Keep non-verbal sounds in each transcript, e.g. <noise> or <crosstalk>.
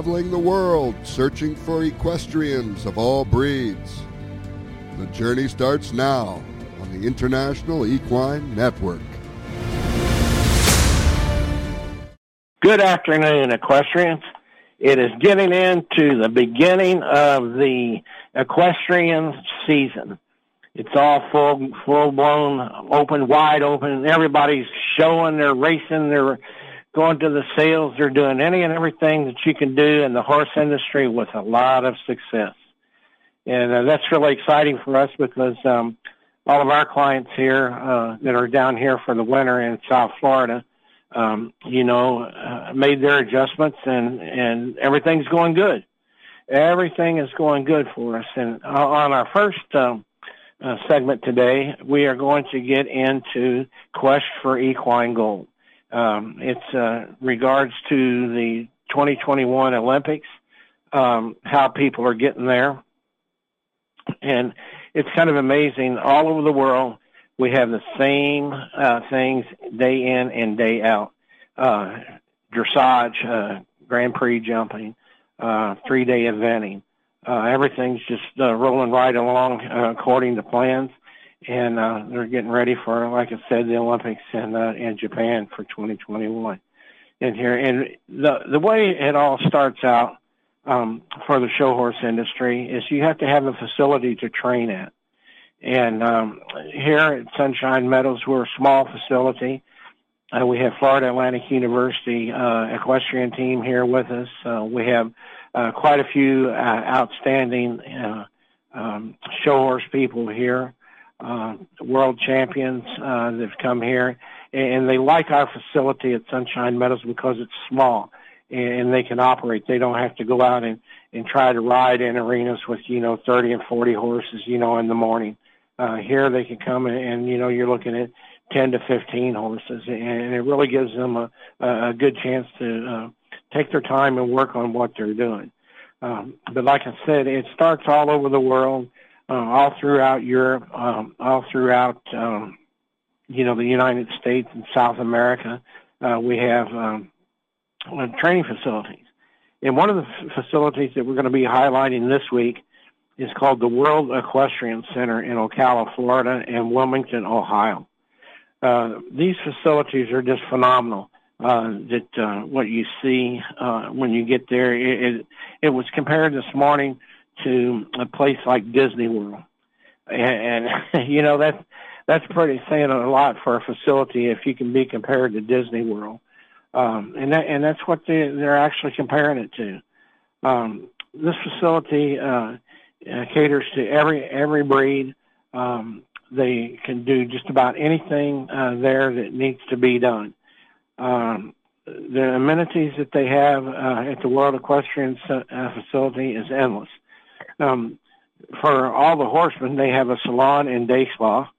traveling the world searching for equestrians of all breeds. The journey starts now on the International Equine Network. Good afternoon, equestrians. It is getting into the beginning of the equestrian season. It's all full, full blown, open, wide open. Everybody's showing, they're racing, they're going to the sales, they're doing any and everything that you can do in the horse industry with a lot of success. And uh, that's really exciting for us because um, all of our clients here uh, that are down here for the winter in South Florida, um, you know, uh, made their adjustments and, and everything's going good. Everything is going good for us. And on our first um, uh, segment today, we are going to get into Quest for Equine Gold. Um, it's uh, regards to the 2021 Olympics, um, how people are getting there. And it's kind of amazing. All over the world, we have the same uh, things day in and day out. Uh, dressage, uh, Grand Prix jumping, uh, three-day eventing. Uh, everything's just uh, rolling right along uh, according to plans, and uh, they're getting ready for, like I said, the Olympics in uh, in Japan for 2021. In here, and the the way it all starts out um, for the show horse industry is you have to have a facility to train at. And um, here at Sunshine Meadows, we're a small facility. Uh, we have Florida Atlantic University uh, equestrian team here with us. Uh, we have uh, quite a few uh, outstanding uh, um, show horse people here, uh, world champions uh, that've come here, and they like our facility at Sunshine Meadows because it's small and they can operate. They don't have to go out and and try to ride in arenas with you know 30 and 40 horses, you know, in the morning. Uh, here they can come and, and you know you're looking at 10 to 15 horses, and it really gives them a, a good chance to uh, take their time and work on what they're doing. Um, but like I said, it starts all over the world, uh, all throughout Europe, um, all throughout, um, you know, the United States and South America. Uh, we have um, uh, training facilities. And one of the f- facilities that we're going to be highlighting this week is called the World Equestrian Center in Ocala, Florida, and Wilmington, Ohio. Uh, these facilities are just phenomenal uh, that uh, what you see uh, when you get there. It, it, it was compared this morning to a place like Disney World, and, and <laughs> you know that that's pretty saying a lot for a facility if you can be compared to Disney World, um, and that and that's what they they're actually comparing it to. Um, this facility uh, uh, caters to every every breed. Um, they can do just about anything uh, there that needs to be done. Um, the amenities that they have uh, at the World Equestrian uh, Facility is endless. Um, for all the horsemen, they have a salon and day spa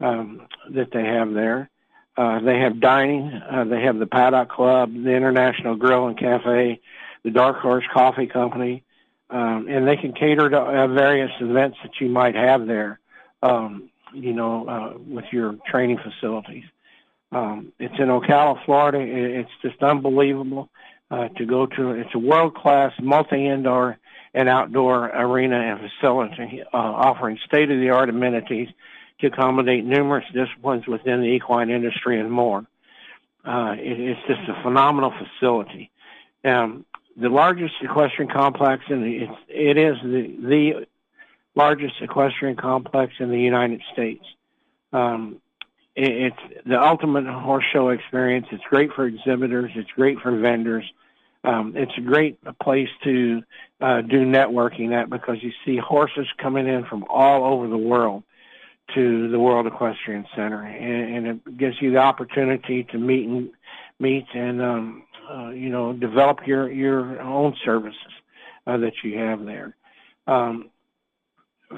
um, that they have there. Uh, they have dining. Uh, they have the Paddock Club, the International Grill and Cafe, the Dark Horse Coffee Company, um, and they can cater to uh, various events that you might have there. Um, you know, uh, with your training facilities. Um, it's in Ocala, Florida. It's just unbelievable uh, to go to. It's a world-class multi-indoor and outdoor arena and facility uh, offering state-of-the-art amenities to accommodate numerous disciplines within the equine industry and more. Uh, it, it's just a phenomenal facility. Um, the largest equestrian complex in the, it is the, the largest equestrian complex in the United States. Um, it's the ultimate horse show experience. It's great for exhibitors. It's great for vendors. Um, it's a great place to uh, do networking at because you see horses coming in from all over the world to the World Equestrian Center, and, and it gives you the opportunity to meet and meet and um, uh, you know develop your your own services uh, that you have there. Um,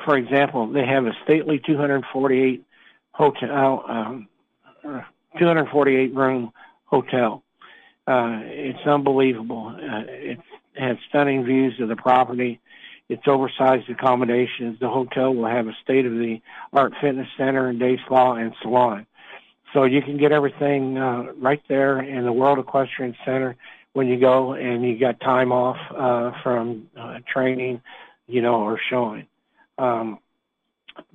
for example, they have a stately 248 hotel, um, 248 room hotel. Uh, it's unbelievable. Uh, it has stunning views of the property. It's oversized accommodations. The hotel will have a state of the art fitness center and day spa and salon. So you can get everything uh, right there in the World Equestrian Center when you go and you got time off uh, from uh, training, you know, or showing. Um,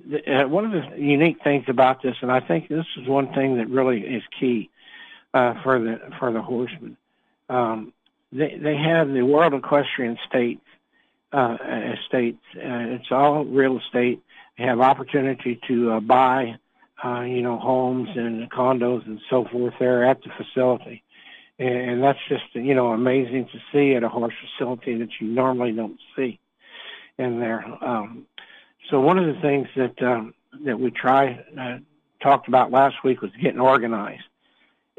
the, uh, one of the unique things about this, and I think this is one thing that really is key uh, for the for the horsemen. Um, they they have the World Equestrian State uh, estates. Uh, it's all real estate. They have opportunity to uh, buy, uh, you know, homes and condos and so forth there at the facility, and, and that's just you know amazing to see at a horse facility that you normally don't see in there. Um, so one of the things that um, that we try uh, talked about last week was getting organized.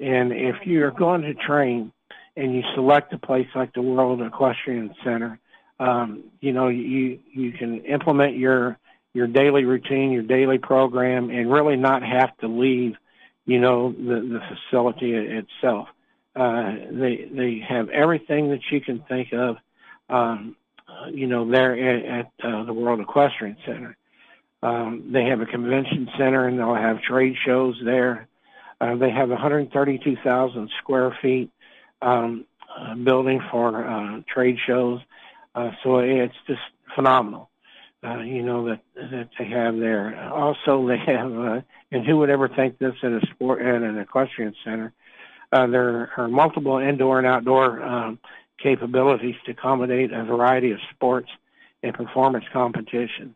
And if you're going to train and you select a place like the World Equestrian Center, um, you know you you can implement your your daily routine, your daily program, and really not have to leave, you know, the the facility itself. Uh, they they have everything that you can think of. Um, you know, there at, at uh, the World Equestrian Center. Um, they have a convention center and they'll have trade shows there. Uh, they have 132,000 square feet um, uh, building for uh, trade shows. Uh, so it's just phenomenal, uh, you know, that, that they have there. Also, they have, uh, and who would ever think this at a sport, at an equestrian center? Uh, there are multiple indoor and outdoor um, capabilities to accommodate a variety of sports and performance competition.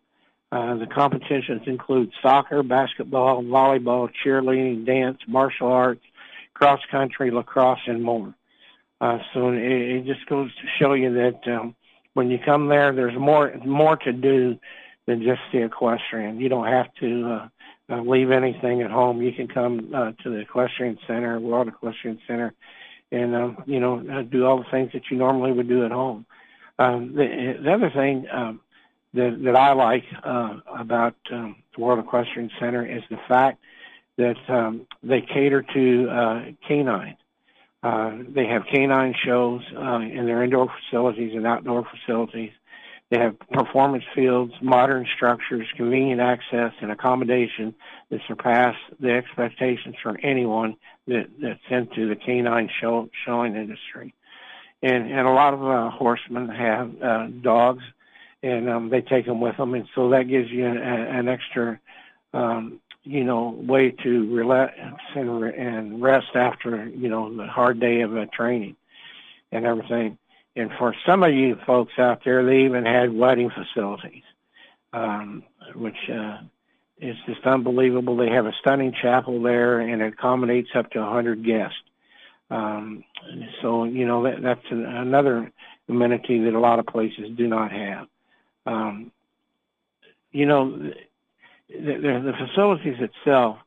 Uh, the competitions include soccer, basketball, volleyball, cheerleading, dance, martial arts, cross country, lacrosse, and more. Uh, so it, it, just goes to show you that um, when you come there, there's more more to do than just the equestrian. You don't have to uh, uh, leave anything at home. You can come uh, to the equestrian center, World Equestrian Center, and um, you know uh, do all the things that you normally would do at home. Um, the, the other thing um, that that I like uh, about um, the World Equestrian Center is the fact that um, they cater to uh, canine. Uh, they have canine shows uh, in their indoor facilities and outdoor facilities. They have performance fields, modern structures, convenient access, and accommodation that surpass the expectations for anyone that, that's into the canine show, showing industry. And, and a lot of uh, horsemen have uh, dogs, and um, they take them with them, and so that gives you an, an extra, um, you know, way to relax and, and rest after you know the hard day of training and everything. And for some of you folks out there, they even had wedding facilities, um, which uh, is just unbelievable. They have a stunning chapel there, and it accommodates up to 100 guests. Um, so you know that, that's an, another amenity that a lot of places do not have. Um, you know, the, the, the facilities itself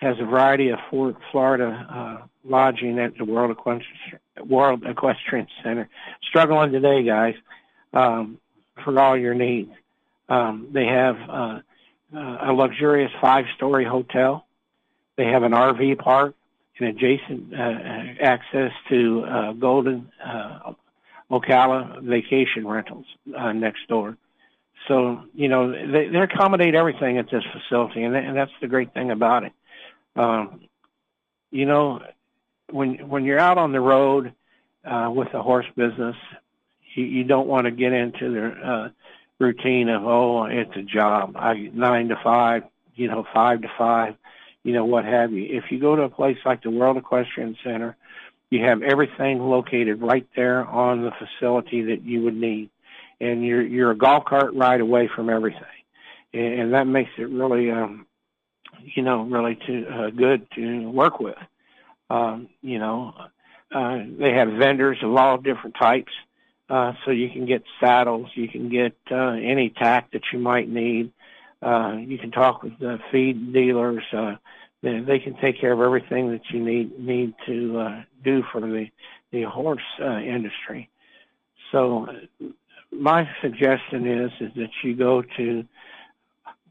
has a variety of Fort Florida uh, lodging at the World Equestrian, World Equestrian Center. Struggling today, guys, um, for all your needs. Um, they have uh, uh, a luxurious five-story hotel. They have an RV park and adjacent uh, access to uh, Golden uh, Ocala vacation rentals uh, next door. So you know they, they accommodate everything at this facility, and, and that's the great thing about it. Um, you know, when when you're out on the road uh, with the horse business, you, you don't want to get into the uh, routine of oh, it's a job, I nine to five, you know, five to five, you know, what have you. If you go to a place like the World Equestrian Center, you have everything located right there on the facility that you would need, and you're you're a golf cart ride away from everything, and, and that makes it really um, you know, really to uh, good to work with. Um, you know, uh, they have vendors of all different types, uh, so you can get saddles, you can get uh, any tack that you might need. Uh, you can talk with the feed dealers. Uh, they, they can take care of everything that you need need to uh, do for the the horse uh, industry. So, my suggestion is is that you go to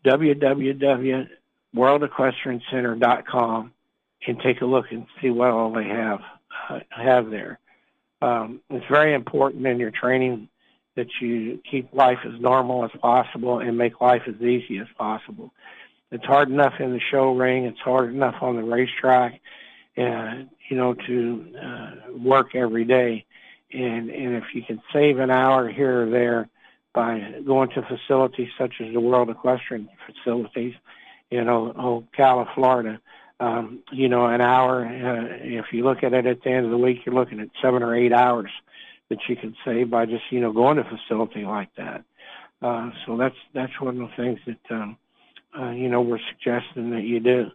www worldequestriancenter.com and take a look and see what all they have uh, have there. Um, it's very important in your training that you keep life as normal as possible and make life as easy as possible. It's hard enough in the show ring. It's hard enough on the racetrack, and you know to uh, work every day. And and if you can save an hour here or there by going to facilities such as the World Equestrian facilities in Ocala, Florida, um, you know, an hour. Uh, if you look at it at the end of the week, you're looking at seven or eight hours that you can save by just you know going to a facility like that. Uh, so that's that's one of the things that um, uh, you know we're suggesting that you do.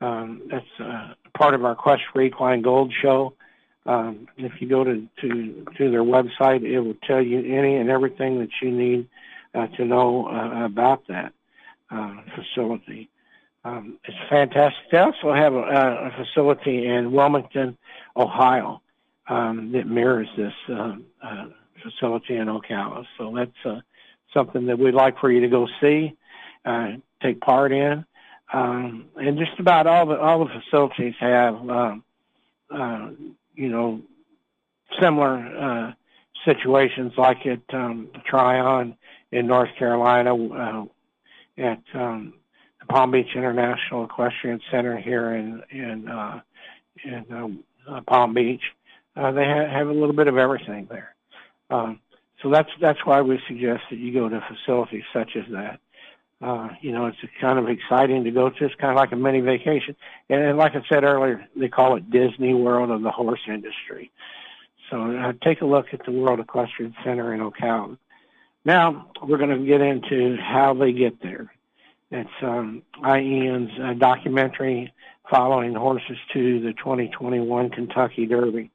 Um, that's uh, part of our Quest for Equine Gold show. Um, if you go to, to to their website, it will tell you any and everything that you need uh, to know uh, about that uh, facility. Um, it's fantastic. They also have a, a facility in Wilmington, Ohio, um, that mirrors this uh, uh, facility in Ocala. So that's uh, something that we'd like for you to go see, take part in. Um, and just about all the all the facilities have, um, uh, you know, similar uh, situations like at um, Tryon in North Carolina, uh, at um, the Palm Beach International Equestrian Center here in in uh, in uh, Palm Beach. Uh, they ha- have a little bit of everything there. Um, so that's that's why we suggest that you go to facilities such as that. Uh, you know, it's kind of exciting to go to. It's kind of like a mini vacation. And, like I said earlier, they call it Disney World of the horse industry. So uh, take a look at the World Equestrian Center in Ocala. Now we're going to get into how they get there. It's um, IEN's uh, documentary following horses to the 2021 Kentucky Derby.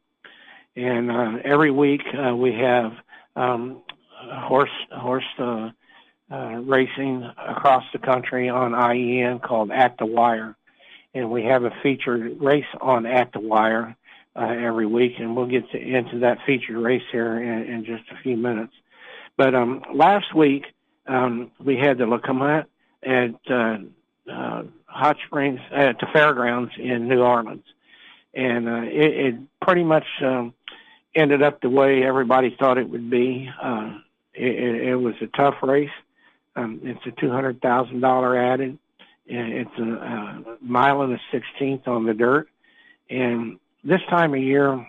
And uh, every week uh, we have um, horse horse uh, uh, racing across the country on IEN called At the Wire, and we have a featured race on At the Wire uh, every week, and we'll get to, into that featured race here in, in just a few minutes. But um, last week um, we had the Lecomte at uh, uh, Hot Springs at the fairgrounds in New Orleans, and uh, it, it pretty much um, ended up the way everybody thought it would be. Uh, it, it was a tough race. Um, it's a two hundred thousand dollar added. It's a, a mile and a sixteenth on the dirt, and this time of year,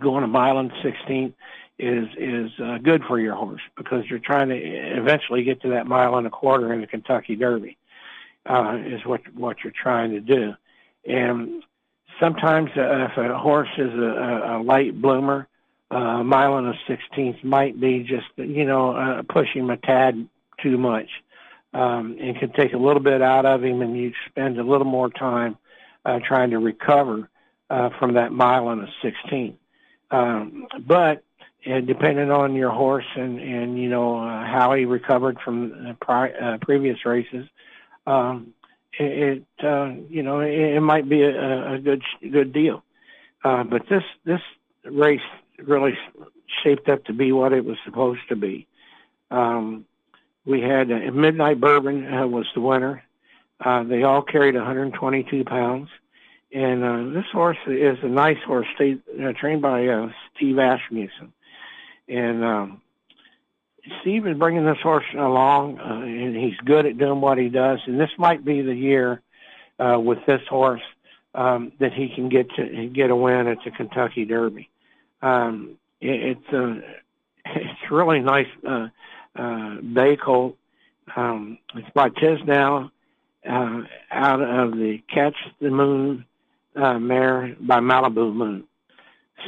going a mile and sixteenth is is uh, good for your horse because you're trying to eventually get to that mile and a quarter in the Kentucky Derby. Uh, is what what you're trying to do, and sometimes uh, if a horse is a, a late bloomer, uh, a mile and a sixteenth might be just you know uh, pushing him a tad too much, um, and can take a little bit out of him, and you spend a little more time uh, trying to recover uh, from that mile and a sixteenth. Um, but uh, depending on your horse and and you know uh, how he recovered from pri- uh, previous races, um, it, it uh, you know it, it might be a, a good good deal. Uh, but this this race really shaped up to be what it was supposed to be. Um, we had uh, Midnight Bourbon uh, was the winner. Uh, they all carried 122 pounds, and uh, this horse is a nice horse, stayed, uh, trained by uh, Steve Asmussen. And um, Steve is bringing this horse along, uh, and he's good at doing what he does. And this might be the year uh, with this horse um, that he can get to get a win at the Kentucky Derby. Um, it, it's a <laughs> it's really nice uh, uh, colt. Um, it's by Tiznow uh, out of the Catch the Moon uh, mare by Malibu Moon.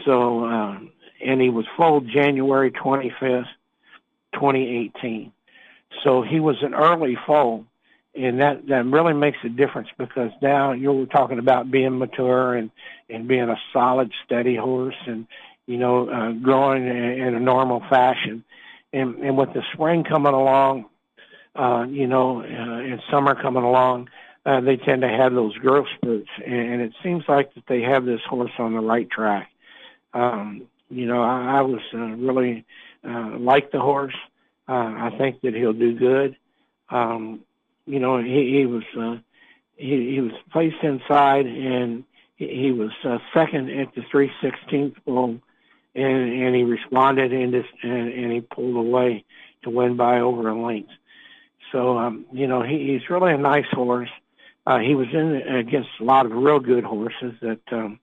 So, uh, and he was foaled January 25th, 2018. So he was an early foal, and that that really makes a difference because now you're talking about being mature and and being a solid, steady horse, and you know uh, growing in, in a normal fashion. And and with the spring coming along, uh, you know, uh, and summer coming along, uh, they tend to have those growth spurts, and, it seems like that they have this horse on the right track. Um, you know, I, I was uh, really uh, like the horse. Uh, I think that he'll do good. Um, you know, he, he was uh, he, he was placed inside, and he, he was uh, second at the 316th bull, and and he responded and just, and, and he pulled away to win by over a length. So um, you know, he, he's really a nice horse. Uh, he was in against a lot of real good horses that um,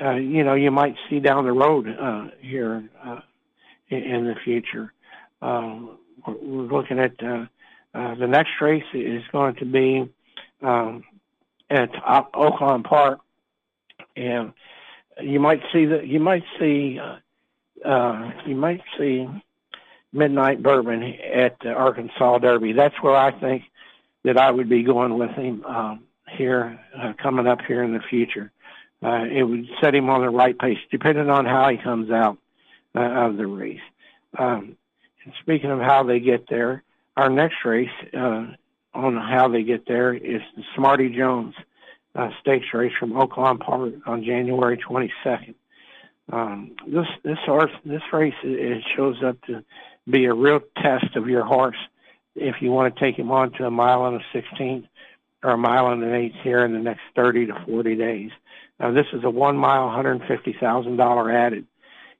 uh, you know, you might see down the road uh, here uh, in, in the future. Um, we're looking at uh, uh, the next race is going to be um, at Oaklawn Park, and you might see that you might see uh, uh, you might see Midnight Bourbon at the Arkansas Derby. That's where I think that I would be going with him um, here uh, coming up here in the future. Uh, it would set him on the right pace, depending on how he comes out uh, of the race. Um, and speaking of how they get there, our next race uh, on how they get there is the Smarty Jones uh, Stakes race from Oaklawn Park on January 22nd. Um, this this horse this race it shows up to be a real test of your horse if you want to take him on to a mile and a 16th or a mile and an eighth here in the next 30 to 40 days. Now this is a one mile, $150,000 added,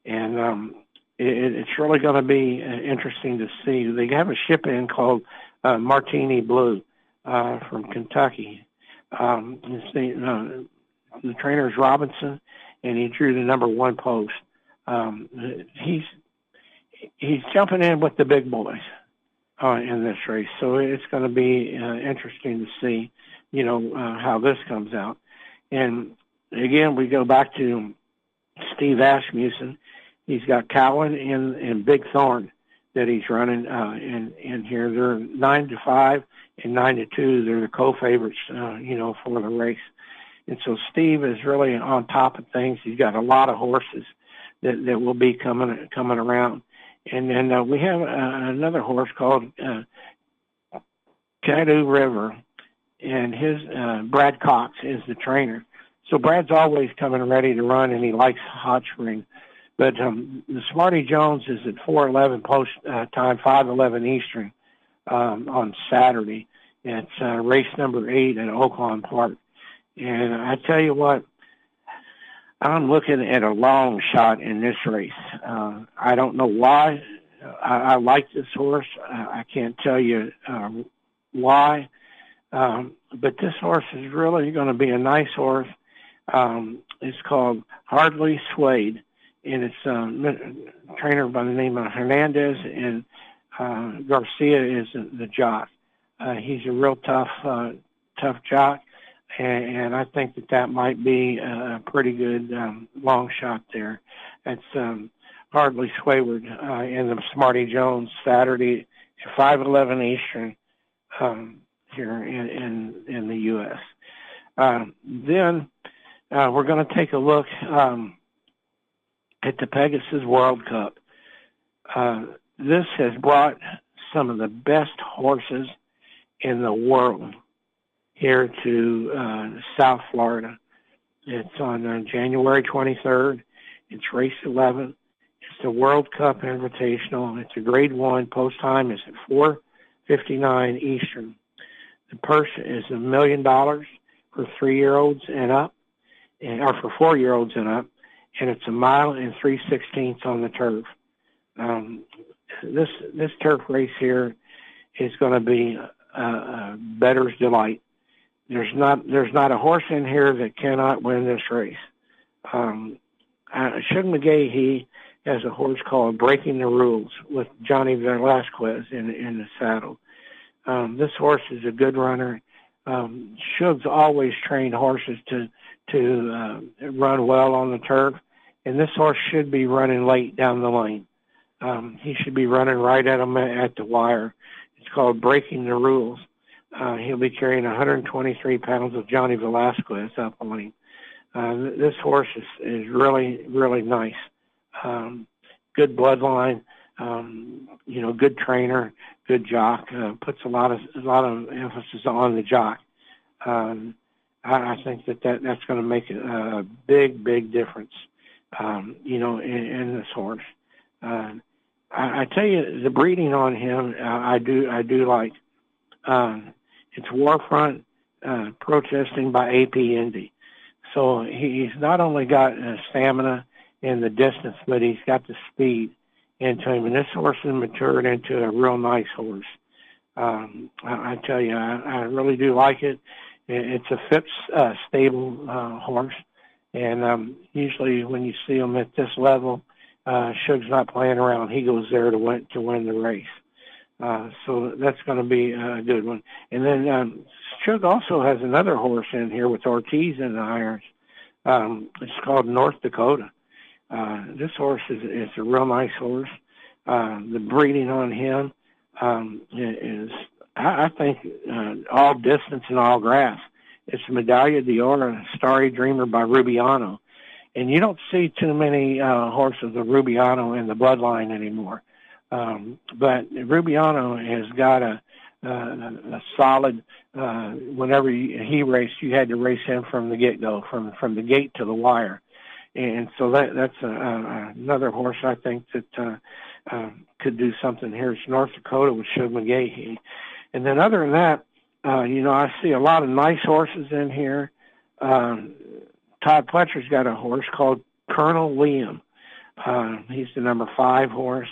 and um, it, it's really going to be uh, interesting to see. They have a ship in called uh, Martini Blue uh, from Kentucky. Um, the, uh, the trainer is Robinson, and he drew the number one post. Um, he's he's jumping in with the big boys uh, in this race, so it's going to be uh, interesting to see, you know, uh, how this comes out. And again, we go back to Steve Asmussen. He's got Cowan and, and Big Thorn that he's running uh, in in here. They're nine to five to two. They're the co-favorites, uh, you know, for the race. And so Steve is really on top of things. He's got a lot of horses that that will be coming coming around. And then uh, we have uh, another horse called uh, Caddo River, and his uh, Brad Cox is the trainer. So Brad's always coming ready to run, and he likes hot spring. But um, the Smarty Jones is at 4:11 post uh, time, 5:11 Eastern um, on Saturday. It's uh, race number eight at Oaklawn Park, and I tell you what, I'm looking at a long shot in this race. Uh, I don't know why. I, I like this horse. I, I can't tell you um, why, um, but this horse is really going to be a nice horse. Um, it's called Hardly Swayed, and it's a trainer by the name of Hernandez, and uh, Garcia is the jock. Uh, he's a real tough, uh, tough jock, and, and I think that that might be a pretty good um, long shot there. It's um, hardly Swayward uh, in the Smarty Jones Saturday, at 5:11 Eastern um, here in, in in the U.S. Uh, then uh, we're going to take a look um, at the Pegasus World Cup. Uh, this has brought some of the best horses in the world here to uh, South Florida. It's on uh, January 23rd. It's race 11. It's the World Cup Invitational. It's a Grade One. Post time is at 4:59 Eastern. The purse is a million dollars for three-year-olds and up, and or for four-year-olds and up, and it's a mile and three sixteenths on the turf. Um, this this turf race here is going to be a, a bettor's delight. There's not there's not a horse in here that cannot win this race. Um, uh, Shug McGaughey has a horse called Breaking the Rules with Johnny Velazquez in in the saddle. Um, this horse is a good runner. Um, Shug's always trained horses to to uh, run well on the turf, and this horse should be running late down the lane. Um, he should be running right at him at the wire. It's called breaking the rules. Uh, he'll be carrying 123 pounds of Johnny Velazquez up on him. Uh, this horse is, is really, really nice. Um, good bloodline, um, you know, good trainer, good jock. Uh, puts a lot of a lot of emphasis on the jock. Um, I, I think that, that that's going to make a, a big, big difference. Um, you know, in, in this horse. Uh, I, I tell you, the breeding on him, uh, I do, I do like. Um, it's Warfront uh, protesting by AP Indy. So he's not only got uh, stamina and the distance, but he's got the speed into him. And this horse has matured into a real nice horse. Um, I, I tell you, I, I really do like it. It's a Phipps uh, stable uh, horse, And um, usually, when you see him at this level, uh, Shug's not playing around. He goes there to win to win the race. Uh, so that's going to be a good one. And then um, Shug also has another horse in here with Ortiz in the irons. Um, it's called North Dakota. Uh, this horse is, is a real nice horse. Uh, the breeding on him um, is, I, I think, uh, all distance and all grass. It's Medaglia d'Oro, Starry Dreamer by Rubiano. And you don't see too many uh, horses of Rubiano in the bloodline anymore. Um, but Rubiano has got a, uh, a solid. Uh, whenever he raced, you had to race him from the get go, from from the gate to the wire, and so that that's a, a, another horse I think that uh, uh, could do something here. It's North Dakota with Shug McGaughey, and then other than that, uh, you know, I see a lot of nice horses in here. Um, Todd Pletcher's got a horse called Colonel Liam. Uh, he's the number five horse.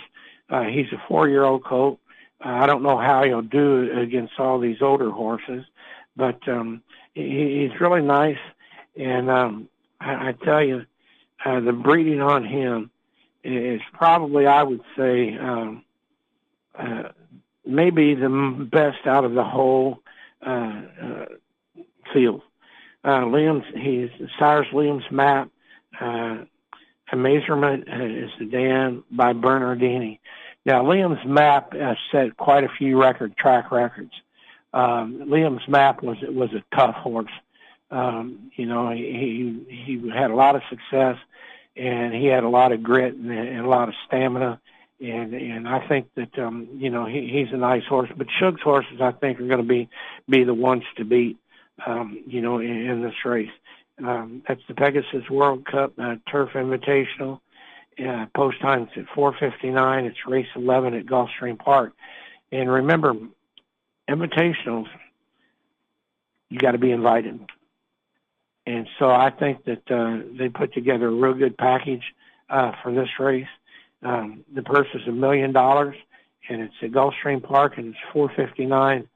Uh, he's a four-year-old colt. Uh, I don't know how he'll do against all these older horses, but um, he, he's really nice. And um, I, I tell you, uh, the breeding on him is probably, I would say, um, uh, maybe the best out of the whole uh, uh, field. Uh, Liam's, he's Cyrus Liam's map. Uh, Amazement is the dam by Bernardini. Now, Liam's map uh, set quite a few record track records. Um, Liam's map was was a tough horse. Um, you know, he he had a lot of success, and he had a lot of grit and, and a lot of stamina. And and I think that um, you know he, he's a nice horse. But Shug's horses, I think, are going to be be the ones to beat. Um, you know, in, in this race. Um, that's the Pegasus World Cup uh, Turf Invitational. Uh, post times at 4:59. It's race 11 at Gulfstream Park. And remember, invitationals, you got to be invited. And so I think that uh, they put together a real good package uh, for this race. Um, the purse is a million dollars, and it's at Gulfstream Park, and it's 4:59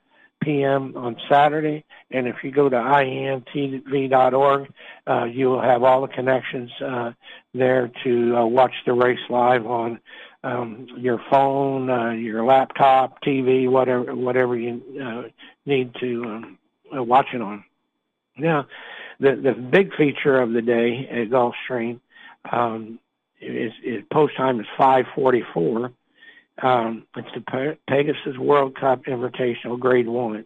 p.m. on Saturday. And if you go to intv.org, uh, you will have all the connections uh, there to uh, watch the race live on um, your phone, uh, your laptop, TV, whatever whatever you uh, need to um, uh, watch it on. Now, the the big feature of the day at Gulfstream um, is, is post time is 5:44 um, it's the Pegasus World Cup Invitational Grade One.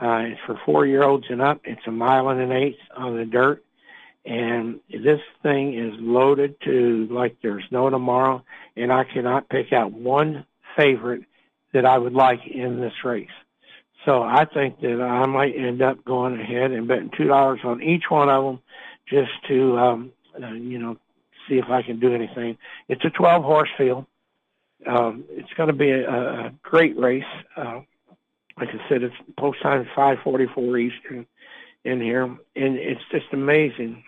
Uh, it's for four-year-olds and up. It's a mile and an eighth on the dirt, and this thing is loaded to like there's no tomorrow. And I cannot pick out one favorite that I would like in this race. So I think that I might end up going ahead and betting two dollars on each one of them, just to um, uh, you know see if I can do anything. It's a 12 horse field. Um, it's going to be a, a great race. Uh, like I said, it's post time 5:44 Eastern in here, and it's just amazing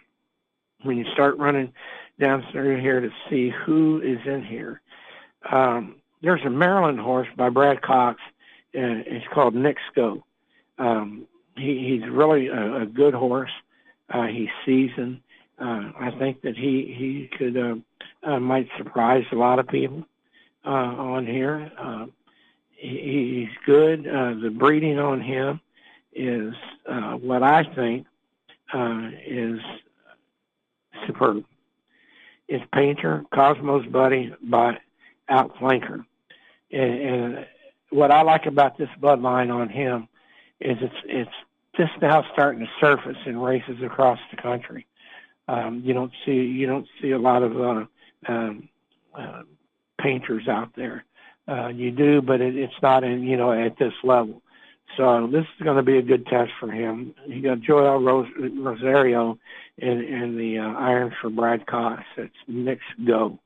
when you start running down through here to see who is in here. Um, there's a Maryland horse by Brad Cox. and it's called Knicks Go. Um, he, he's really a, a good horse. Uh, he's seasoned. Uh, I think that he he could uh, uh, might surprise a lot of people uh, on here. Uh, he, he's good. Uh, the breeding on him is uh, what I think uh, is superb. It's Paynter, Kosmo's Buddy by Outflanker. And, and what I like about this bloodline on him is it's it's just now starting to surface in races across the country. Um, you don't see you don't see a lot of uh, um, uh, Paynters out there. Uh, you do, but it, it's not in you know at this level. So this is going to be a good test for him. You got Joel Ros- Rosario in, in the uh, irons for Brad Cox. It's Knicks Go,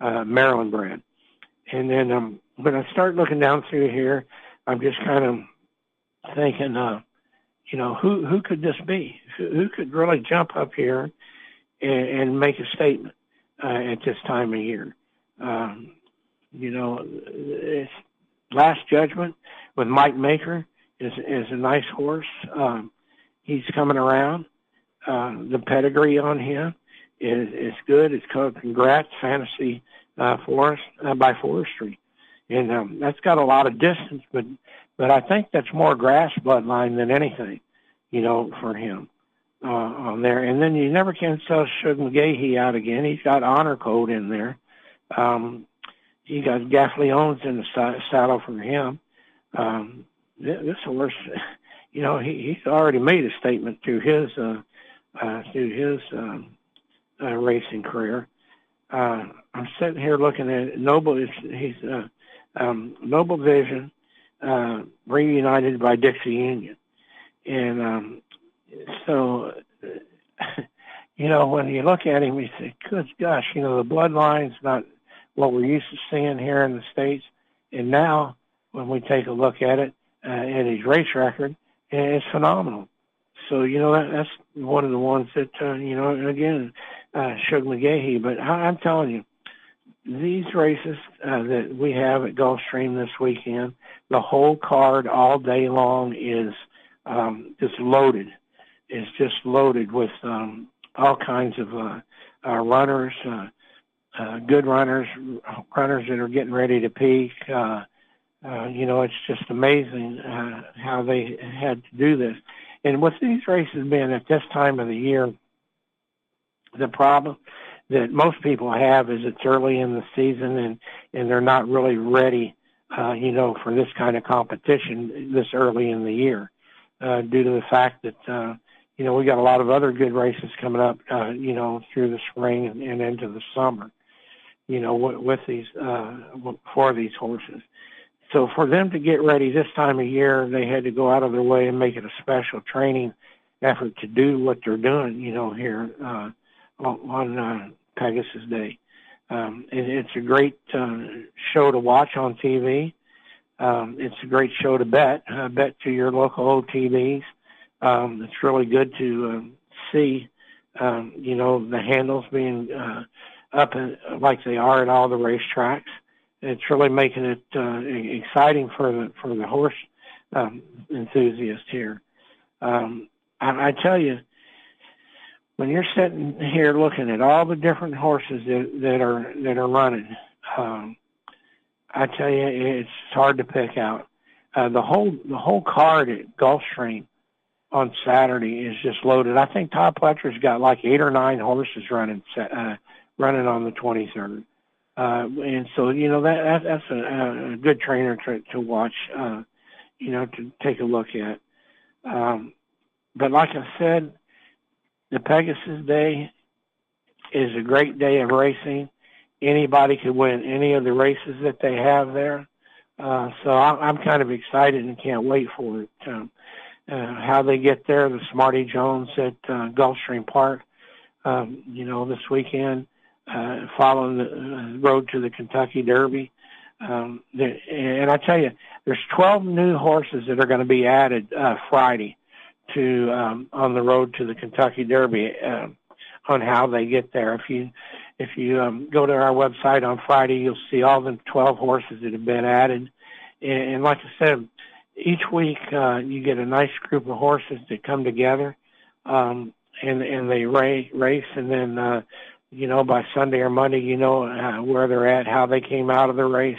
uh, Maryland brand. And then um, when I start looking down through here, I'm just kind of thinking, uh, you know, who who could this be? Who, who could really jump up here and, and make a statement uh, at this time of year? Um, you know, it's Last Judgment with Mike Maker is is a nice horse. Um, he's coming around. Uh, the pedigree on him is is good. It's called Congrats Fantasy uh, Forest uh, by Forestry, and um, that's got a lot of distance, but but I think that's more grass bloodline than anything, you know, for him uh, on there. And then you never can sell Shug McGaughey out again. He's got honor code in there. Um, he got Gaffalione's in the saddle for him. Um, this horse, <laughs> you know, he, he's already made a statement through his uh, uh, through his um, uh, racing career. Uh, I'm sitting here looking at Noble. He's uh, um, Noble Mission uh, reunited by Dixie Union, and um, so <laughs> you know when you look at him, you say, "Good gosh, you know the bloodline's not what we're used to seeing here in the states." And now, when we take a look at it, uh, at his race record, it's phenomenal. So you know that, that's one of the ones that uh, you know again, uh, Shug McGaughey. But I, I'm telling you, these races uh, that we have at Gulfstream this weekend, the whole card all day long is um, just loaded. Is just loaded with um, all kinds of uh, uh, runners, uh, uh, good runners, runners that are getting ready to peak. Uh, uh, you know, it's just amazing uh, how they had to do this. And with these races being at this time of the year, the problem that most people have is it's early in the season and and they're not really ready uh you know for this kind of competition this early in the year uh due to the fact that uh you know we got a lot of other good races coming up uh you know through the spring and, and into the summer you know with, with these uh for these horses so for them to get ready this time of year they had to go out of their way and make it a special training effort to do what they're doing you know here uh on, uh, Pegasus Day. Um, it, it's a great uh, show to watch on TV. Um, it's a great show to bet. Uh, bet to your local OTBs. Um, it's really good to um, see, um, you know, the handles being uh, up in, like they are at all the racetracks. It's really making it uh, exciting for the for the horse um, enthusiast here. Um, I, I tell you, when you're sitting here looking at all the different horses that, that are that are running, um, I tell you, it's hard to pick out. Uh, the whole the whole card at Gulfstream on Saturday is just loaded. I think Todd Pletcher's got like eight or nine horses running uh, running on the 23rd, uh, and so you know that, that that's a, a good trainer to to watch. Uh, you know, to take a look at. Um, but like I said, the Pegasus Day is a great day of racing. Anybody could win any of the races that they have there. Uh, so I'm kind of excited and can't wait for it. Um, uh, how they get there, the Smarty Jones at uh, Gulfstream Park, um, you know, this weekend, uh, following the uh, road to the Kentucky Derby. Um, and I tell you, there's 12 new horses that are going to be added uh, Friday to um, on the road to the Kentucky Derby uh, on how they get there. If you if you um, go to our website on Friday, you'll see all the 12 horses that have been added. And, and like I said, each week uh, you get a nice group of horses that come together um, and and they race, race, and then uh, you know by Sunday or Monday, you know uh, where they're at, how they came out of the race,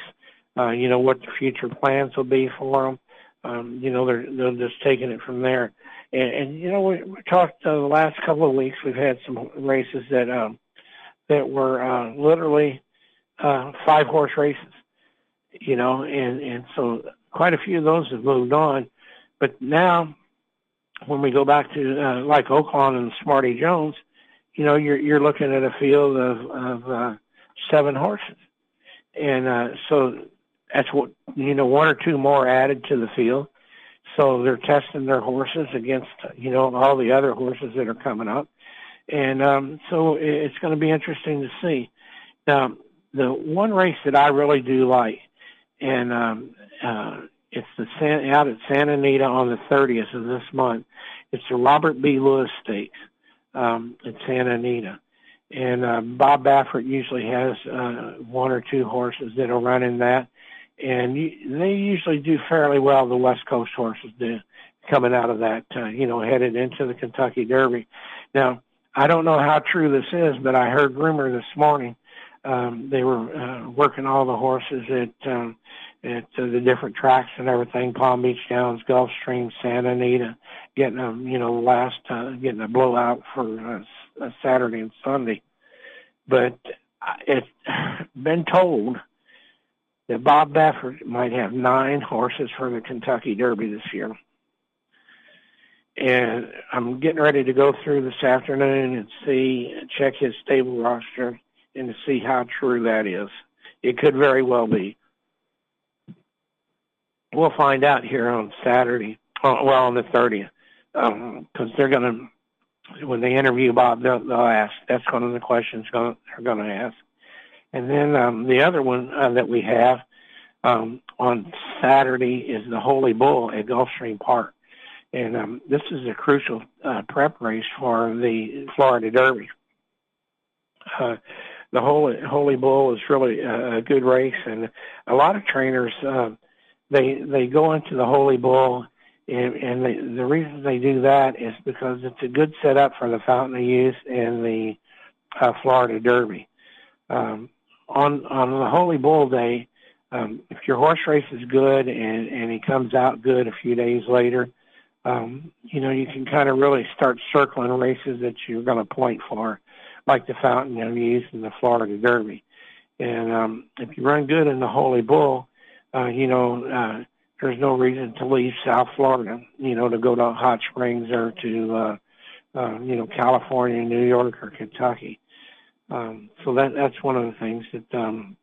uh, you know what the future plans will be for them. Um, you know they're they're just taking it from there. And, and you know, we, we talked uh, the last couple of weeks. We've had some races that um, that were uh, literally uh, five horse races. You know, and and so quite a few of those have moved on. But now, when we go back to uh, like Oaklawn and Smarty Jones, you know, you're you're looking at a field of of uh, seven horses, and uh, so that's what you know, one or two more added to the field. So they're testing their horses against, you know, all the other horses that are coming up. And um, so it's going to be interesting to see. Now, the one race that I really do like, and um, uh, it's the San, out at Santa Anita on the 30th of this month. It's the Robert B. Lewis Stakes um, at Santa Anita. And uh, Bob Baffert usually has uh, one or two horses that will run in that and you, they usually do fairly well. The West Coast horses do coming out of that, uh, you know, headed into the Kentucky Derby. Now, I don't know how true this is, but I heard rumor this morning um, they were uh, working all the horses at um, at uh, the different tracks and everything, Palm Beach Downs, Gulfstream, Santa Anita, getting them, you know, last uh, getting a blowout for uh, Saturday and Sunday. But it's <sighs> been told that Bob Baffert might have nine horses for the Kentucky Derby this year. And I'm getting ready to go through this afternoon and see, check his stable roster and to see how true that is. It could very well be. We'll find out here on Saturday, well, on the 30th, because um, they're going to, when they interview Bob, they'll, they'll ask. That's one of the questions gonna, they're going to ask. And then um, the other one uh, that we have um, on Saturday is the Holy Bull at Gulfstream Park. And um, this is a crucial uh, prep race for the Florida Derby. Uh, the Holy Holy Bull is really a, good race, and a lot of trainers uh, they they go into the Holy Bull, and, and they, the reason they do that is because it's a good setup for the Fountain of Youth and the uh, Florida Derby. Um, on on the Holy Bull Day, um, if your horse race is good and and he comes out good a few days later, um, you know you can kind of really start circling races that you're going to point for like the Fountain of Youth and the Florida Derby. And um, if you run good in the Holy Bull, uh, you know, uh, there's no reason to leave South Florida, you know, to go to Hot Springs or to, uh, uh, you know, California, New York, or Kentucky. Um, so that that's one of the things that um,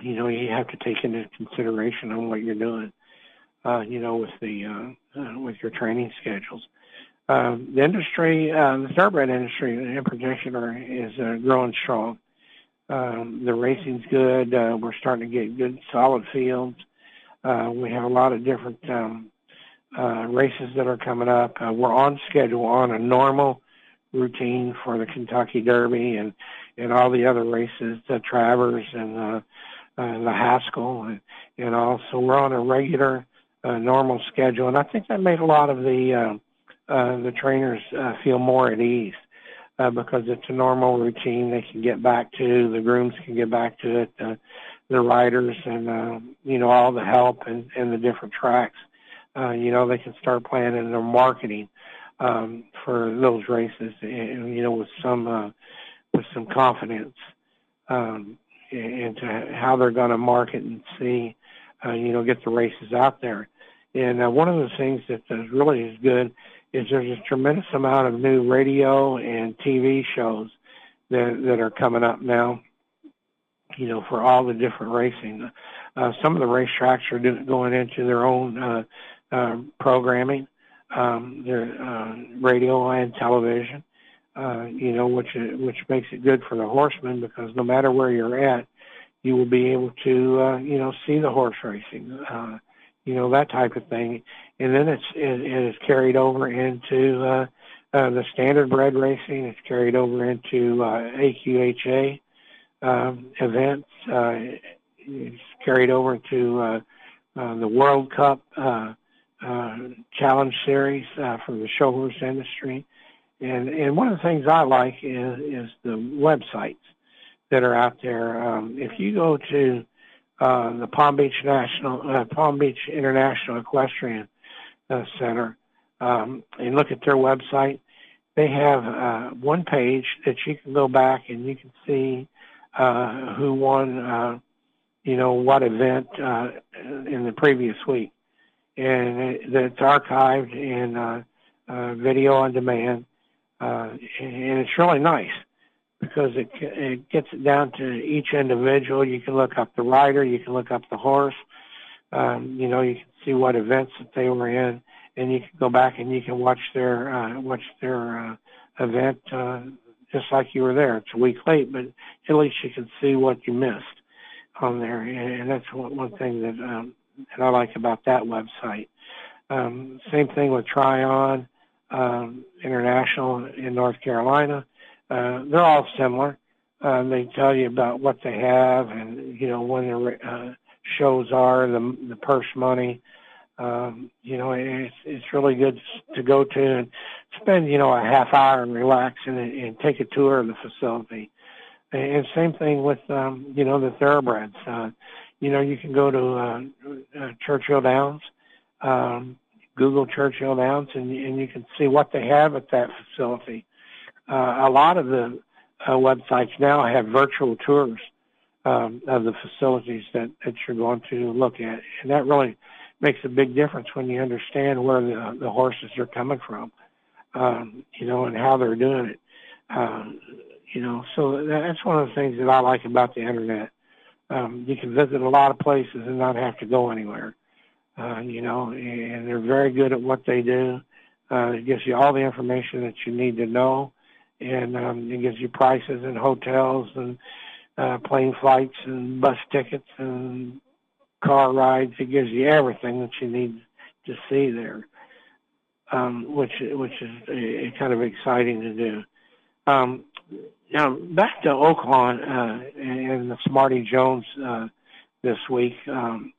you know you have to take into consideration on what you're doing. Uh, you know, with the uh, uh, with your training schedules. Um, the industry, uh, the thoroughbred industry in particular, is uh, growing strong. Um, the racing's good. Uh, we're starting to get good, solid fields. Uh, we have a lot of different um, uh, races that are coming up. Uh, we're on schedule on a normal routine for the Kentucky Derby and and all the other races, the Travers and uh, uh, the Haskell, and, and also we're on a regular, uh, normal schedule. And I think that made a lot of the uh, uh, the trainers uh, feel more at ease uh, because it's a normal routine. They can get back to the grooms can get back to it. Uh, the riders and uh, you know all the help and, and the different tracks. Uh, you know they can start planning their marketing um, for those races. And, you know with some uh, with some confidence um, into how they're going to market and see. Uh, you know, get the races out there. And uh, one of the things that is really is good is there's a tremendous amount of new radio and TV shows that that are coming up now. You know, for all the different racing. Uh, some of the racetracks are do, going into their own uh, uh, programming, um, their uh, radio and television. Uh, you know, which which makes it good for the horsemen because no matter where you're at, you will be able to uh, you know see the horse racing. Uh, you know that type of thing, and then it's it, it is carried over into uh, uh, the standard bred racing. It's carried over into uh, AQHA events. Uh, it's carried over to uh, uh, the World Cup uh, uh, Challenge Series uh, for the show horse industry. And and one of the things I like is is the websites that are out there. Um, if you go to uh, the Palm Beach National, uh, Palm Beach International Equestrian uh, Center, um, and look at their website. They have uh, one page that you can go back and you can see uh, who won, uh, you know, what event uh, in the previous week, and it, it's archived in uh, uh, video on demand, uh, and it's really nice because it it gets it down to each individual. You can look up the rider, you can look up the horse, um, you know, you can see what events that they were in, and you can go back and you can watch their uh, watch their uh, event uh, just like you were there. It's a week late, but at least you can see what you missed on there, and, that's one, one thing that um, that I like about that website. Um, same thing with Tryon um, International in North Carolina. Uh, they're all similar. Uh, they tell you about what they have and you know when the uh, shows are, the the purse money, Um, you know, it's it's really good to go to and spend you know a half hour and relax and, and take a tour of the facility. And same thing with um, you know the thoroughbreds. Uh, you know, you can go to uh, uh, Churchill Downs, um, Google Churchill Downs, and, and you can see what they have at that facility. Uh, a lot of the uh, websites now have virtual tours um, of the facilities that, that you're going to look at, and that really makes a big difference when you understand where the, the horses are coming from, um, you know, and how they're doing it. Um, you know, so that's one of the things that I like about the internet. Um, you can visit a lot of places and not have to go anywhere. Uh, you know, and they're very good at what they do. Uh, it gives you all the information that you need to know, and um, it gives you prices and hotels and uh, plane flights and bus tickets and car rides. It gives you everything that you need to see there, um, which which is a, a kind of exciting to do. Um, now back to Oaklawn uh, and the Smarty Jones uh, this week. Um,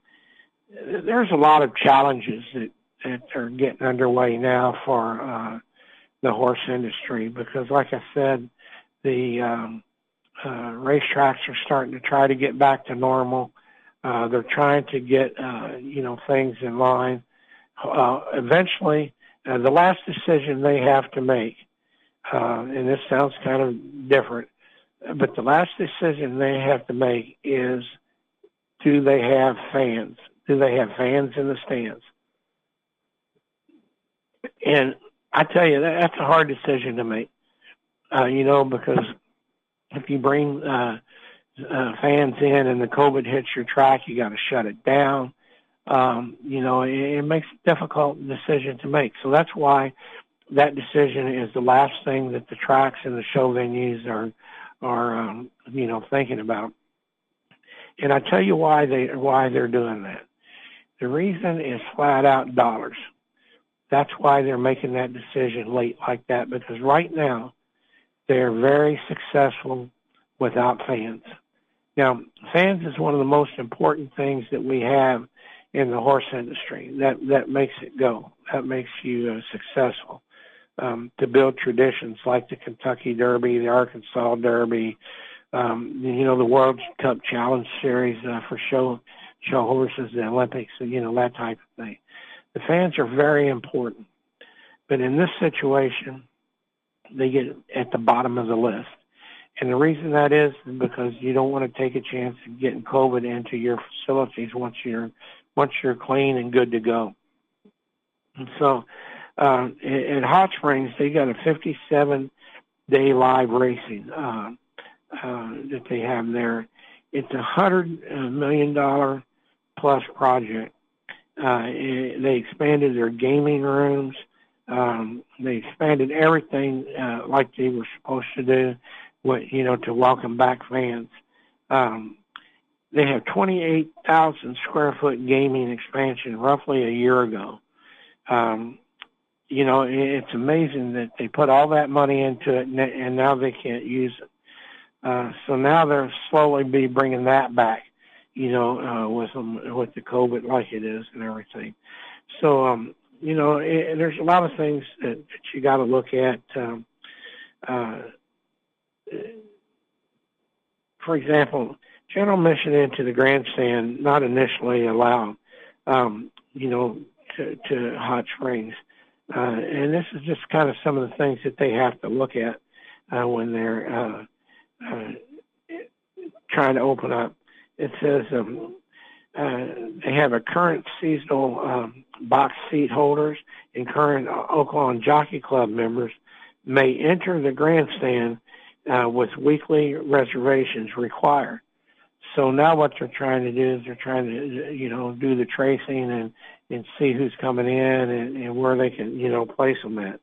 there's a lot of challenges that, that are getting underway now for uh, the horse industry because, like I said, the um, uh, racetracks are starting to try to get back to normal. Uh, they're trying to get uh, you know things in line. Uh, eventually, uh, the last decision they have to make, uh, and this sounds kind of different, but the last decision they have to make is, do they have fans? Do they have fans in the stands? And I tell you, that, that's a hard decision to make. Uh, you know, because if you bring uh, uh, fans in and the COVID hits your track, you got to shut it down. Um, you know, it, it makes a difficult decision to make. So that's why that decision is the last thing that the tracks and the show venues are are um, you know thinking about. And I tell you why they why they're doing that. The reason is flat out dollars. That's why they're making that decision late like that because right now they're very successful without fans. Now, fans is one of the most important things that we have in the horse industry. That that makes it go. That makes you uh, successful. Um, to build traditions like the Kentucky Derby, the Arkansas Derby, um, you know, the World Cup Challenge Series uh, for show show horses, the Olympics, you know, that type of thing. The fans are very important, but in this situation, they get at the bottom of the list. And the reason that is because you don't want to take a chance of getting COVID into your facilities once you're once you're clean and good to go. And so uh, at Hot Springs, they got a 57 day live racing uh, uh, that they have there. It's a hundred million dollar plus project. Uh, they expanded their gaming rooms. Um, they expanded everything uh, like they were supposed to do what you know to welcome back fans. Um, they have 28,000 square foot gaming expansion roughly a year ago. Um, you know, it's amazing that they put all that money into it and now they can't use it. Uh, so now they're slowly be bringing that back, you know, uh, with them, with the COVID like it is and everything. So, um, you know, it, there's a lot of things that, that you got to look at. Um, uh, for example, general admission into the grandstand not initially allowed, um, you know, to, to hot springs. Uh, and this is just kind of some of the things that they have to look at uh, when they're uh, uh, trying to open up. It says um, uh, they have a current seasonal um, box seat holders and current Oaklawn Jockey Club members may enter the grandstand uh, with weekly reservations required. So now what they're trying to do is they're trying to, you know, do the tracing and, and see who's coming in and, and where they can, you know, place them at.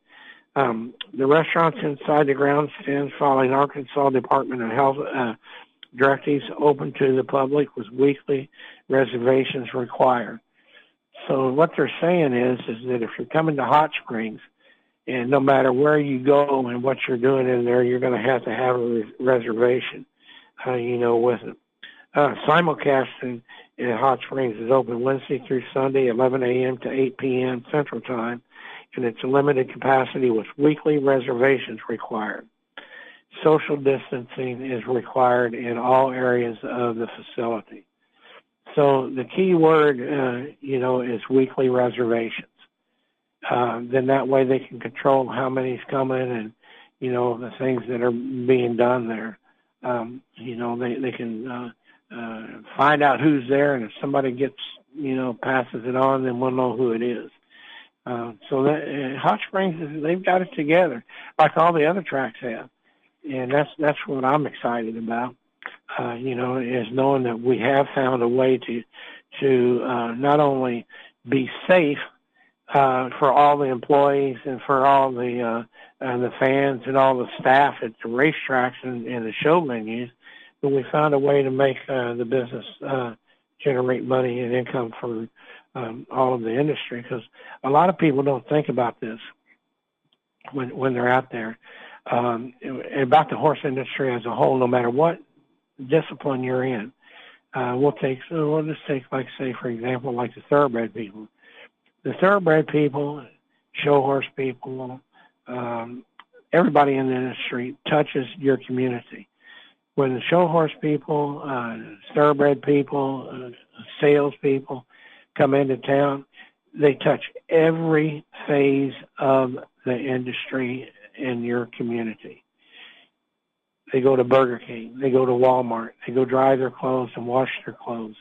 Um, the restaurants inside the grandstand following Arkansas Department of Health uh, directives open to the public with weekly reservations required. So what they're saying is, is that if you're coming to Hot Springs, and no matter where you go and what you're doing in there, you're going to have to have a reservation, uh, you know, with it. Uh, simulcasting And Hot Springs is open Wednesday through Sunday, 11 a.m. to 8 p.m. Central Time, and it's a limited capacity with weekly reservations required. Social distancing is required in all areas of the facility. So the key word, uh, you know, is weekly reservations. Uh, then that way they can control how many's coming and, you know, the things that are being done there. Um, you know, they, they can, uh, uh, find out who's there and if somebody gets, you know, passes it on, then we'll know who it is. Uh, so that, uh, Hot Springs, is, they've got it together like all the other tracks have. And that's, that's what I'm excited about. Uh, you know, is knowing that we have found a way to, to, uh, not only be safe, uh, for all the employees and for all the uh, and the fans and all the staff at the racetracks and, and the show venues. But we found a way to make uh, the business uh, generate money and income for um, all of the industry because a lot of people don't think about this when when they're out there um, about the horse industry as a whole. No matter what discipline you're in, uh, we'll take so we'll just take like say for example like the thoroughbred people the thoroughbred people, show horse people, um, everybody in the industry touches your community. When the show horse people, uh, thoroughbred people, uh, sales people come into town, they touch every phase of the industry in your community. They go to Burger King, they go to Walmart, they go dry their clothes and wash their clothes.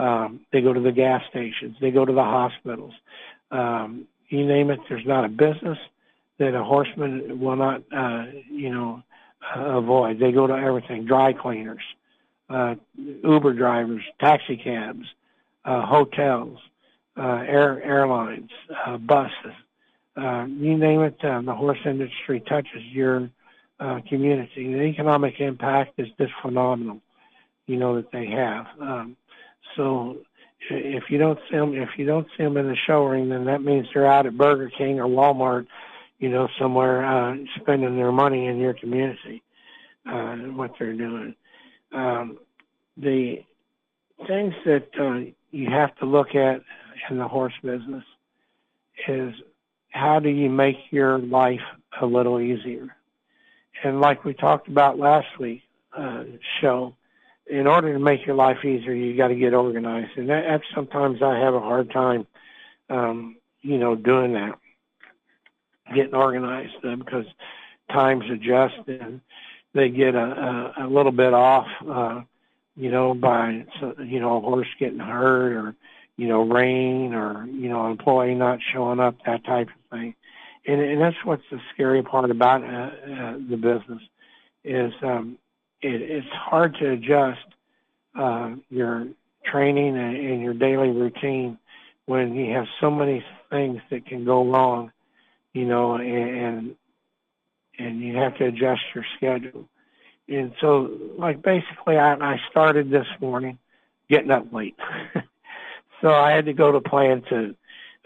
Um, they go to the gas stations. They go to the hospitals. Um, you name it. There's not a business that a horseman will not, uh, you know, uh, avoid. They go to everything. Dry cleaners, uh, Uber drivers, taxi cabs, uh, hotels, uh, air airlines, uh, buses. Uh, you name it. Uh, the horse industry touches your uh, community. The economic impact is just phenomenal. You know that they have. Um, so if you don't see them, if you don't see them in the show ring, then that means they're out at Burger King or Walmart, you know, somewhere uh, spending their money in your community. Uh, what they're doing. Um, the things that uh, you have to look at in the horse business is how do you make your life a little easier? And like we talked about last week uh, show, in order to make your life easier, you got to get organized, and that, sometimes I have a hard time, um, you know, doing that, getting organized uh, because times adjust and they get a, a, a little bit off, uh, you know, by you know a horse getting hurt or you know rain or you know employee not showing up, that type of thing, and, and that's what's the scary part about uh, uh, the business is um, it, it's hard to adjust uh, your training and, and your daily routine when you have so many things that can go wrong, you know, and and you have to adjust your schedule. And so, like basically, I, I started this morning getting up late, <laughs> so I had to go to plan two.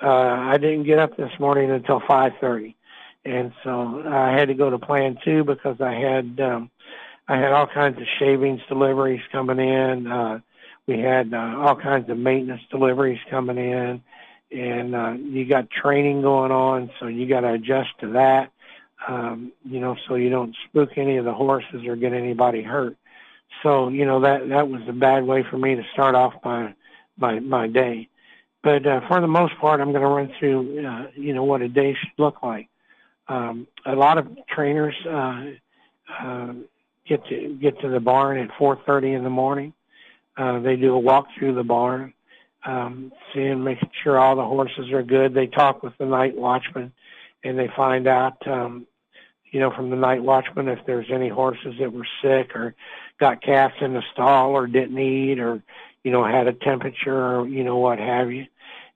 Uh, I didn't get up this morning until five thirty, and so I had to go to plan two because I had um, I had all kinds of shavings deliveries coming in. Uh, we had uh, all kinds of maintenance deliveries coming in, and uh, you got training going on, so you got to adjust to that. Um, you know, so you don't spook any of the horses or get anybody hurt. So you know that that was a bad way for me to start off my my my day. But uh, for the most part, I'm going to run through uh, you know what a day should look like. Um, a lot of trainers uh, uh, get to get to the barn at 4:30 in the morning. Uh, they do a walk through the barn, um, seeing, making sure all the horses are good. They talk with the night watchman, and they find out, um, you know, from the night watchman if there's any horses that were sick or got calves in the stall or didn't eat or, you know, had a temperature or you know what have you.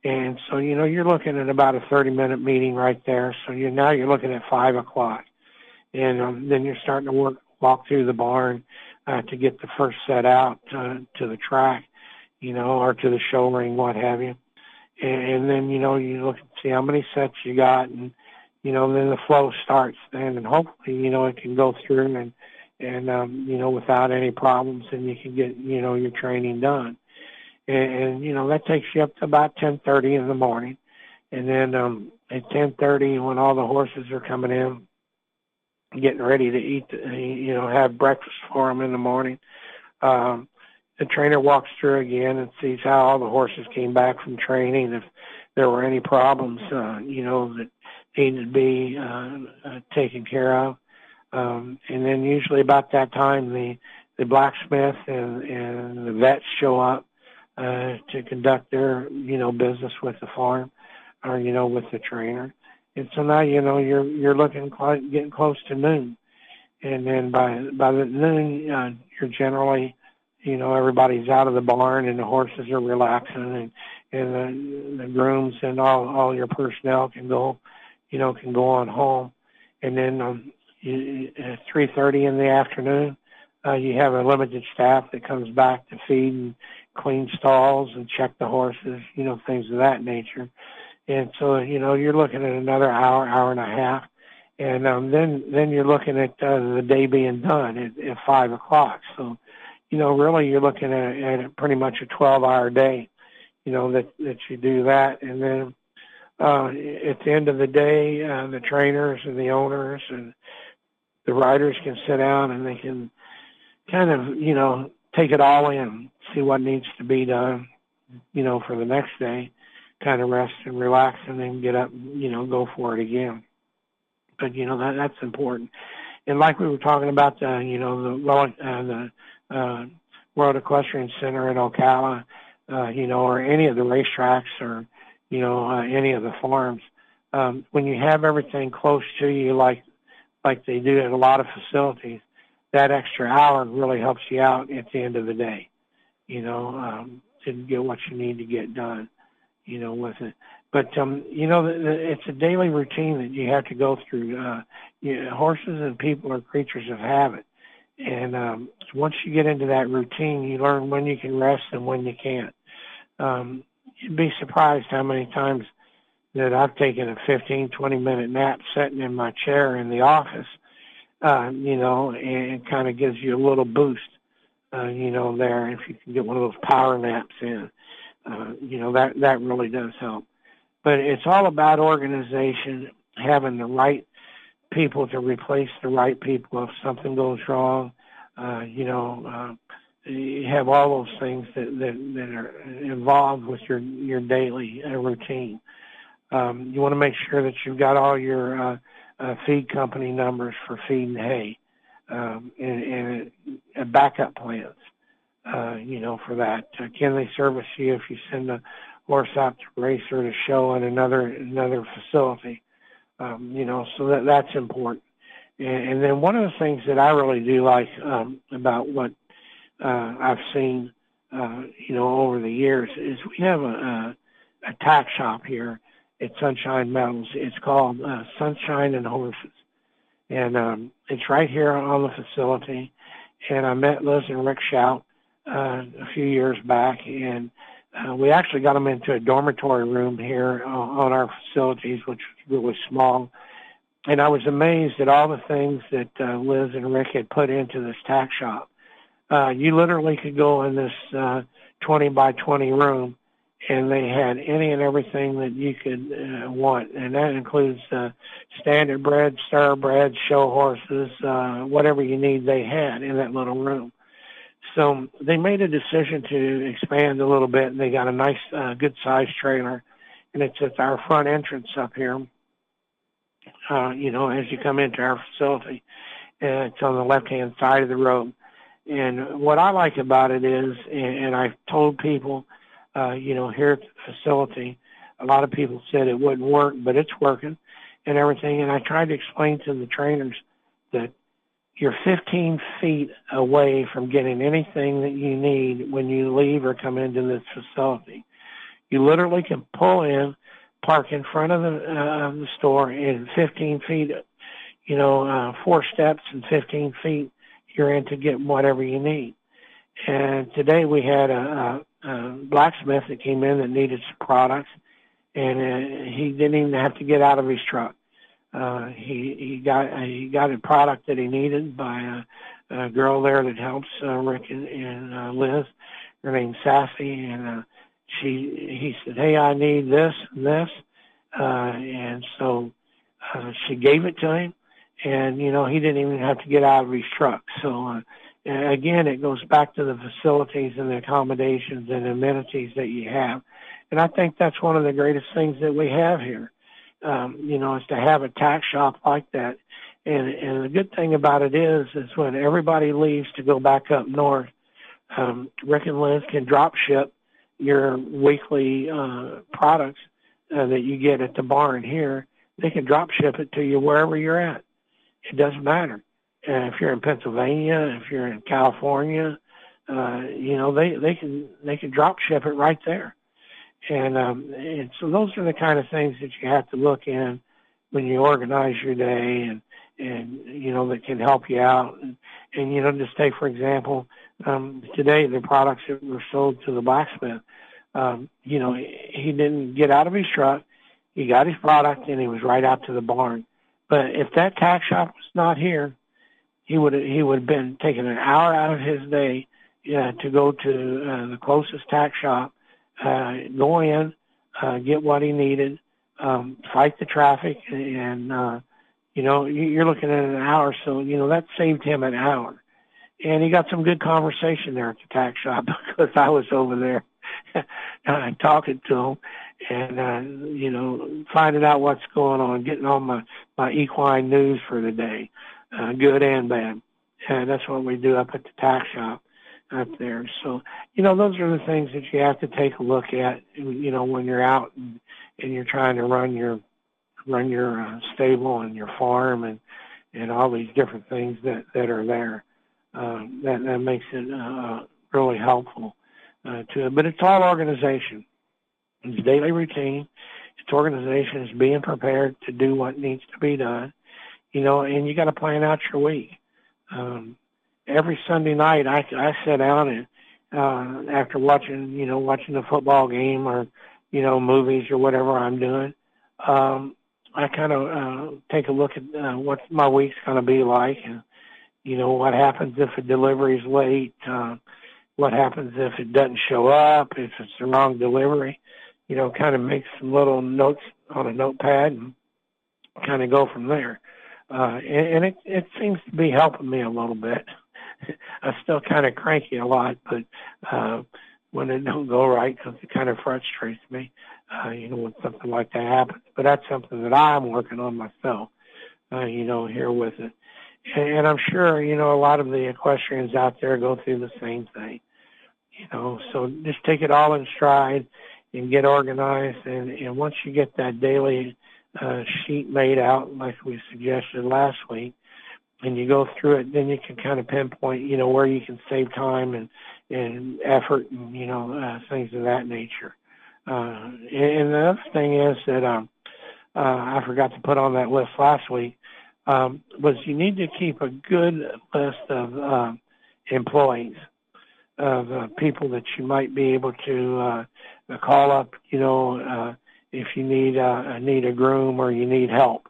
And so, you know, you're looking at about a 30 minute meeting right there. So you now you're looking at five o'clock, and um, then you're starting to work walk through the barn uh, to get the first set out uh, to the track, you know, or to the show ring, what have you. And, and then, you know, you look and see how many sets you got and, you know, then the flow starts then and hopefully, you know, it can go through and, and, um, you know, without any problems and you can get, you know, your training done. and, and you know that takes you up to about ten thirty in the morning, and then um, at ten thirty when all the horses are coming in, getting ready to eat, you know, have breakfast for them in the morning. Um, the trainer walks through again and sees how all the horses came back from training. If there were any problems, uh, you know, that needed to be uh, uh, taken care of. Um, and then usually about that time, the the blacksmith and and the vets show up uh, to conduct their you know business with the farm, or you know with the trainer. And so now you know you're you're looking quite getting close to noon, and then by by the noon uh, you're generally you know everybody's out of the barn and the horses are relaxing and and the, the grooms and all all your personnel can go you know can go on home. And then um at three thirty in the afternoon uh you have a limited staff that comes back to feed and clean stalls and check the horses you know things of that nature and so you know you're looking at another hour hour and a half. And um then then you're looking at uh, the day being done at, at five o'clock. So you know, really you're looking at, at pretty much a 12 hour day, you know, that, that you do that. And then, uh, at the end of the day, uh, the trainers and the owners and the riders can sit down and they can kind of, you know, take it all in, see what needs to be done, you know, for the next day, kind of rest and relax and then get up, you know, go for it again. But, you know, that, that's important. And like we were talking about, the, you know, the, uh, the uh, World Equestrian Center in Ocala, uh, you know, or any of the racetracks or, you know, uh, any of the farms. Um, when you have everything close to you, like like they do at a lot of facilities, that extra hour really helps you out at the end of the day. You know, um, to get what you need to get done. You know, with it. But um, you know, it's a daily routine that you have to go through. Uh, you know, horses and people are creatures of habit. And um, once you get into that routine, you learn when you can rest and when you can't. Um, you'd be surprised how many times that I've taken a 15, 20 minute nap sitting in my chair in the office, uh, you know, and it kind of gives you a little boost, uh, you know, there. If you can get one of those power naps in, uh, you know, that, that really does help. But it's all about organization, having the right people to replace the right people if something goes wrong. Uh, you know, uh, you have all those things that, that, that are involved with your, your daily uh, routine. Um, you want to make sure that you've got all your uh, uh, feed company numbers for feed and hay um, and, and uh, backup plans, uh, you know, for that. Uh, can they service you if you send a horse out to race or to show in another another facility? Um, you know, so that that's important. And, and then one of the things that I really do like um, about what uh, I've seen, uh, you know, over the years is we have a, a, a tack shop here at Sunshine Meadows. It's called uh, Sunshine and Horses, and um, it's right here on the facility. And I met Liz and Rick Shout uh, a few years back, and uh, we actually got them into a dormitory room here uh, on our facilities, which was really small. And I was amazed at all the things that uh, Liz and Rick had put into this tack shop. Uh, you literally could go in this uh, 20 by 20 room, and they had any and everything that you could uh, want, and that includes uh, standard bred, star bred, show horses, uh, whatever you need. They had in that little room. So they made a decision to expand a little bit, and they got a nice, uh, good sized trailer, and it's at our front entrance up here. Uh, you know, as you come into our facility, and it's on the left hand side of the road. And what I like about it is, and, and I've told people, uh, you know, here at the facility, a lot of people said it wouldn't work, but it's working and everything. And I tried to explain to the trainers you're 15 feet away from getting anything that you need when you leave or come into this facility. You literally can pull in, park in front of the, uh, the store, and 15 feet, you know, uh, four steps and 15 feet, you're in to get whatever you need. And today we had a, a, a blacksmith that came in that needed some products, and uh, he didn't even have to get out of his truck uh, he he got he got a product that he needed by a, a girl there that helps uh, Rick and, and uh, Liz, her name's Sassy, and uh, she he said, "Hey, I need this and this," uh, and so uh, she gave it to him, and you know he didn't even have to get out of his truck. So uh, again, it goes back to the facilities and the accommodations and amenities that you have, and I think that's one of the greatest things that we have here. Um, you know, is to have a tack shop like that. And, and the good thing about it is, is when everybody leaves to go back up north, um, Rick and Liz can drop ship your weekly uh, products uh, that you get at the barn here. They can drop ship it to you wherever you're at. It doesn't matter. Uh, if you're in Pennsylvania, if you're in California, uh, you know they they can they can drop ship it right there. And um, and so those are the kind of things that you have to look in when you organize your day and and you know that can help you out. And, and you know just take for example um today the products that were sold to the blacksmith um you know he didn't get out of his truck. He got his product and he was right out to the barn. But if that tack shop was not here he would he would have been taking an hour out of his day uh, to go to uh, the closest tack shop uh go in uh get what he needed um fight the traffic and uh you know, you're looking at an hour, so you know that saved him an hour, and he got some good conversation there at the tack shop <laughs> because I was over there <laughs> uh, talking to him, and uh, you know, finding out what's going on, getting on my my equine news for the day, uh, good and bad, and that's what we do up at the tack shop up there. So, you know, those are the things that you have to take a look at, you know, when you're out and, and you're trying to run your run your uh, stable and your farm and and all these different things that that are there. Uh, that that makes it uh, really helpful uh, to it. But it's all organization. It's daily routine. It's organization. It's being prepared to do what needs to be done. You know, and you got to plan out your week. Um, every Sunday night, I I sit down and uh, after watching you know watching the football game or you know movies or whatever I'm doing. Um, I kind of uh, take a look at uh, what my week's going to be like, and you know what happens if a delivery is late, uh, what happens if it doesn't show up, if it's the wrong delivery. You know, kind of make some little notes on a notepad and kind of go from there. Uh, and, and it it seems to be helping me a little bit. <laughs> I'm still kind of cranky a lot, but uh, when it don't go right, because it kind of frustrates me uh, you know, when something like that happens. But that's something that I'm working on myself, uh, you know, here with it. And, and I'm sure, you know, a lot of the equestrians out there go through the same thing, you know, so just take it all in stride and get organized. And, and once you get that daily uh, sheet made out, like we suggested last week, and you go through it, then you can kind of pinpoint, you know, where you can save time and, and effort and, you know, uh, things of that nature. Uh, and the other thing is that um, uh, I forgot to put on that list last week um, was you need to keep a good list of uh, employees of uh, people that you might be able to uh, call up. You know, uh, if you need uh, need a groom or you need help.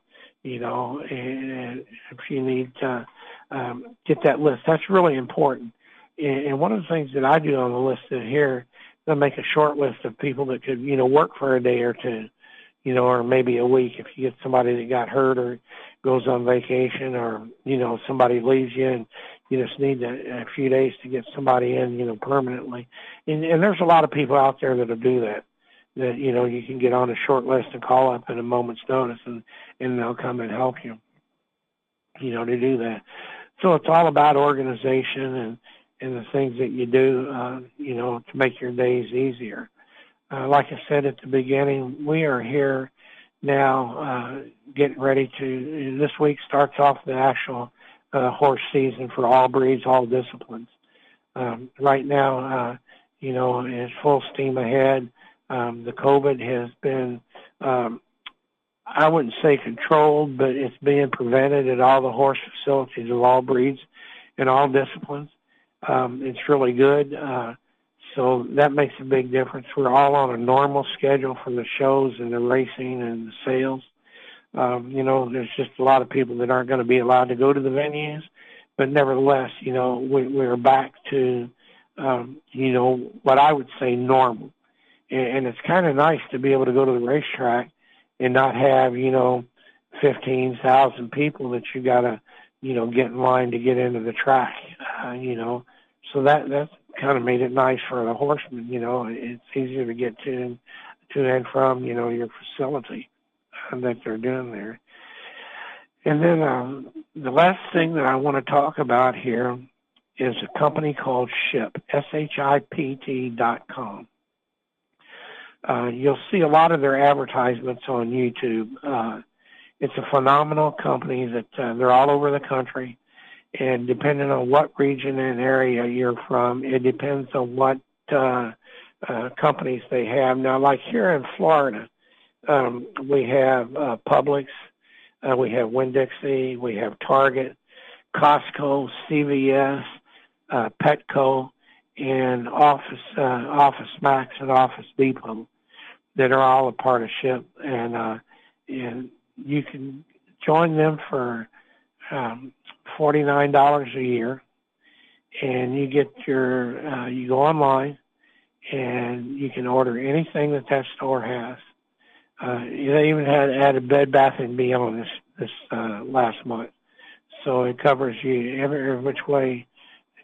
You know, and if you need to um, get that list, that's really important. And one of the things that I do on the list here they'll make a short list of people that could, you know, work for a day or two, you know, or maybe a week if you get somebody that got hurt or goes on vacation or, you know, somebody leaves you and you just need a, a few days to get somebody in, you know, permanently. And, and there's a lot of people out there that'll do that. That, you know, you can get on a short list and call up at a moment's notice and, and they'll come and help you, you know, to do that. So it's all about organization and, and the things that you do, uh, you know, to make your days easier. Uh, like I said at the beginning, we are here now uh, getting ready to, this week starts off the actual uh, horse season for all breeds, all disciplines. Um, right now, uh, you know, it's full steam ahead. Um, the COVID has been, um, I wouldn't say controlled, but it's being prevented at all the horse facilities of all breeds and all disciplines. Um, it's really good. Uh, so that makes a big difference. We're all on a normal schedule for the shows and the racing and the sales. Um, you know, there's just a lot of people that aren't going to be allowed to go to the venues, but nevertheless, you know, we, we're back to um, you know, what I would say normal. And, it's kind of nice to be able to go to the racetrack and not have, you know, 15,000 people that you got to, you know, get in line to get into the track, uh, you know. So that, that kind of made it nice for the horsemen, you know. It's easier to get to, to and from, you know, your facility uh, that they're doing there. And then um, the last thing that I want to talk about here is a company called Shipt, S-H-I-P-T dot com. Uh, you'll see a lot of their advertisements on YouTube. Uh, it's a phenomenal company that uh, they're all over the country. And depending on what region and area you're from, it depends on what uh, uh, companies they have. Now, like here in Florida, um, we have uh, Publix, uh, we have Winn-Dixie, we have Target, Costco, CVS, uh, Petco, and Office uh, Office Max and Office Depot that are all a part of Shipt, and uh, and you can join them for um, forty nine dollars a year, and you get your uh, you go online, and you can order anything that that store has. Uh, they even had added Bed Bath and Beyond this this uh, last month, so it covers you every, every which way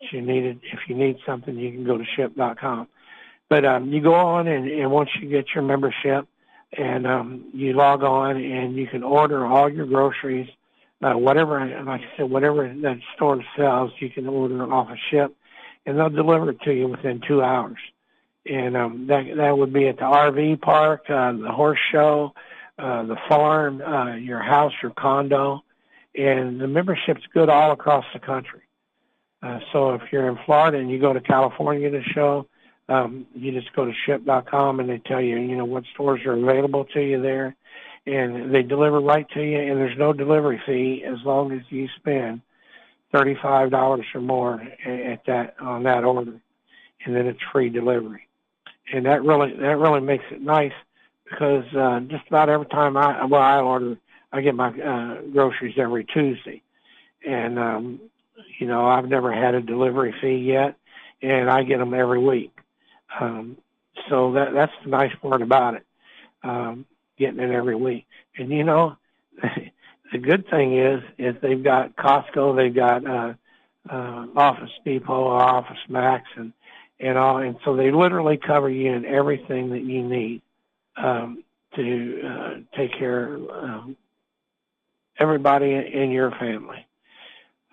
that you need it. If you need something, you can go to shipt.com. But um, you go on, and, and once you get your membership, and um, you log on, and you can order all your groceries, uh, whatever. Like I said, whatever that store sells, you can order off a Shipt, and they'll deliver it to you within two hours and um, that that would be at the RV park, uh, the horse show, uh, the farm, uh, your house, your condo, and the membership's good all across the country. Uh, so if you're in Florida and you go to California to show, um, you just go to shipt.com and they tell you, you know, what stores are available to you there, and they deliver right to you, and there's no delivery fee as long as you spend thirty-five dollars or more at that on that order, and then it's free delivery. And that really that really makes it nice because uh, just about every time I well I order I get my uh, groceries every Tuesday, and um, you know I've never had a delivery fee yet, and I get them every week. Um, so that that's the nice part about it, um, getting it every week. And you know, <laughs> the good thing is is they've got Costco, they've got uh, uh, Office Depot, Office Max, and and all, and so they literally cover you in everything that you need um, to uh, take care of um, everybody in your family.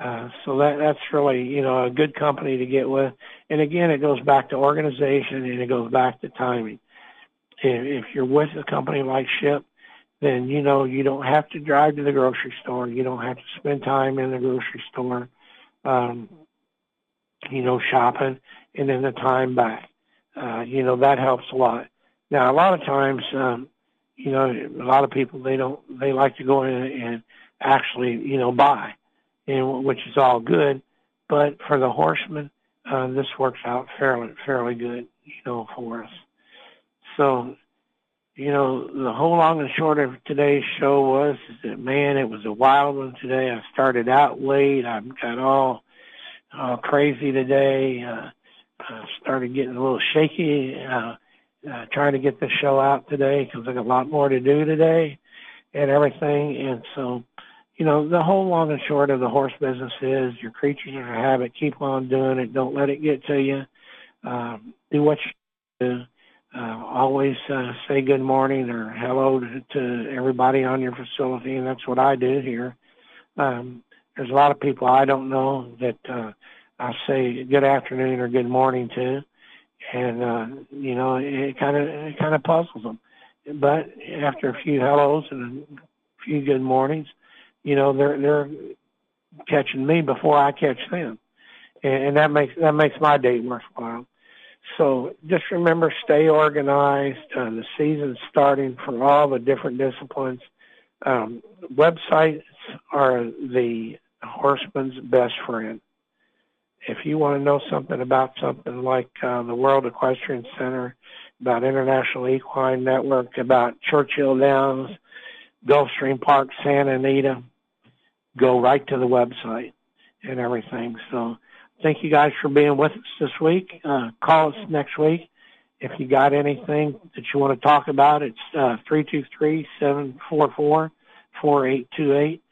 Uh, so that that's really you know a good company to get with. And again, it goes back to organization and it goes back to timing. If, you're with a company like Shipt, then you know you don't have to drive to the grocery store. You don't have to spend time in the grocery store. Um, you know, shopping and then the time back. Uh, you know, that helps a lot. Now, a lot of times, um, you know, a lot of people, they don't, they like to go in and actually, you know, buy, and which is all good. But for the horsemen, uh, this works out fairly, fairly good, you know, for us. So, you know, the whole long and short of today's show was that man, it was a wild one today. I started out late. I got all uh, crazy today. Uh, uh, started getting a little shaky. Uh, uh, trying to get the show out today because I got a lot more to do today and everything. And so, you know, the whole long and short of the horse business is your creatures of habit. Keep on doing it. Don't let it get to you. Um, do what you do. Uh, always uh, say good morning or hello to, to everybody on your facility, and that's what I do here. Um, there's a lot of people I don't know that uh, I say good afternoon or good morning to, and uh, you know it kind of it kind of puzzles them. But after a few hellos and a few good mornings, you know they're they're catching me before I catch them, and, that makes that makes my day worthwhile. So just remember, stay organized. Uh, the season's starting for all the different disciplines. Um, websites are the horseman's best friend if you want to know something about something like uh, the World Equestrian Center, about International Equine Network, about Churchill Downs, Gulfstream Park, Santa Anita, go right to the website and everything. So thank you guys for being with us this week. Uh, call us next week if you got anything that you want to talk about. It's uh, three two three seven four four four eight two eight,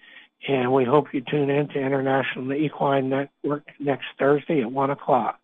and we hope you tune in to International Equine Network next Thursday at one o'clock.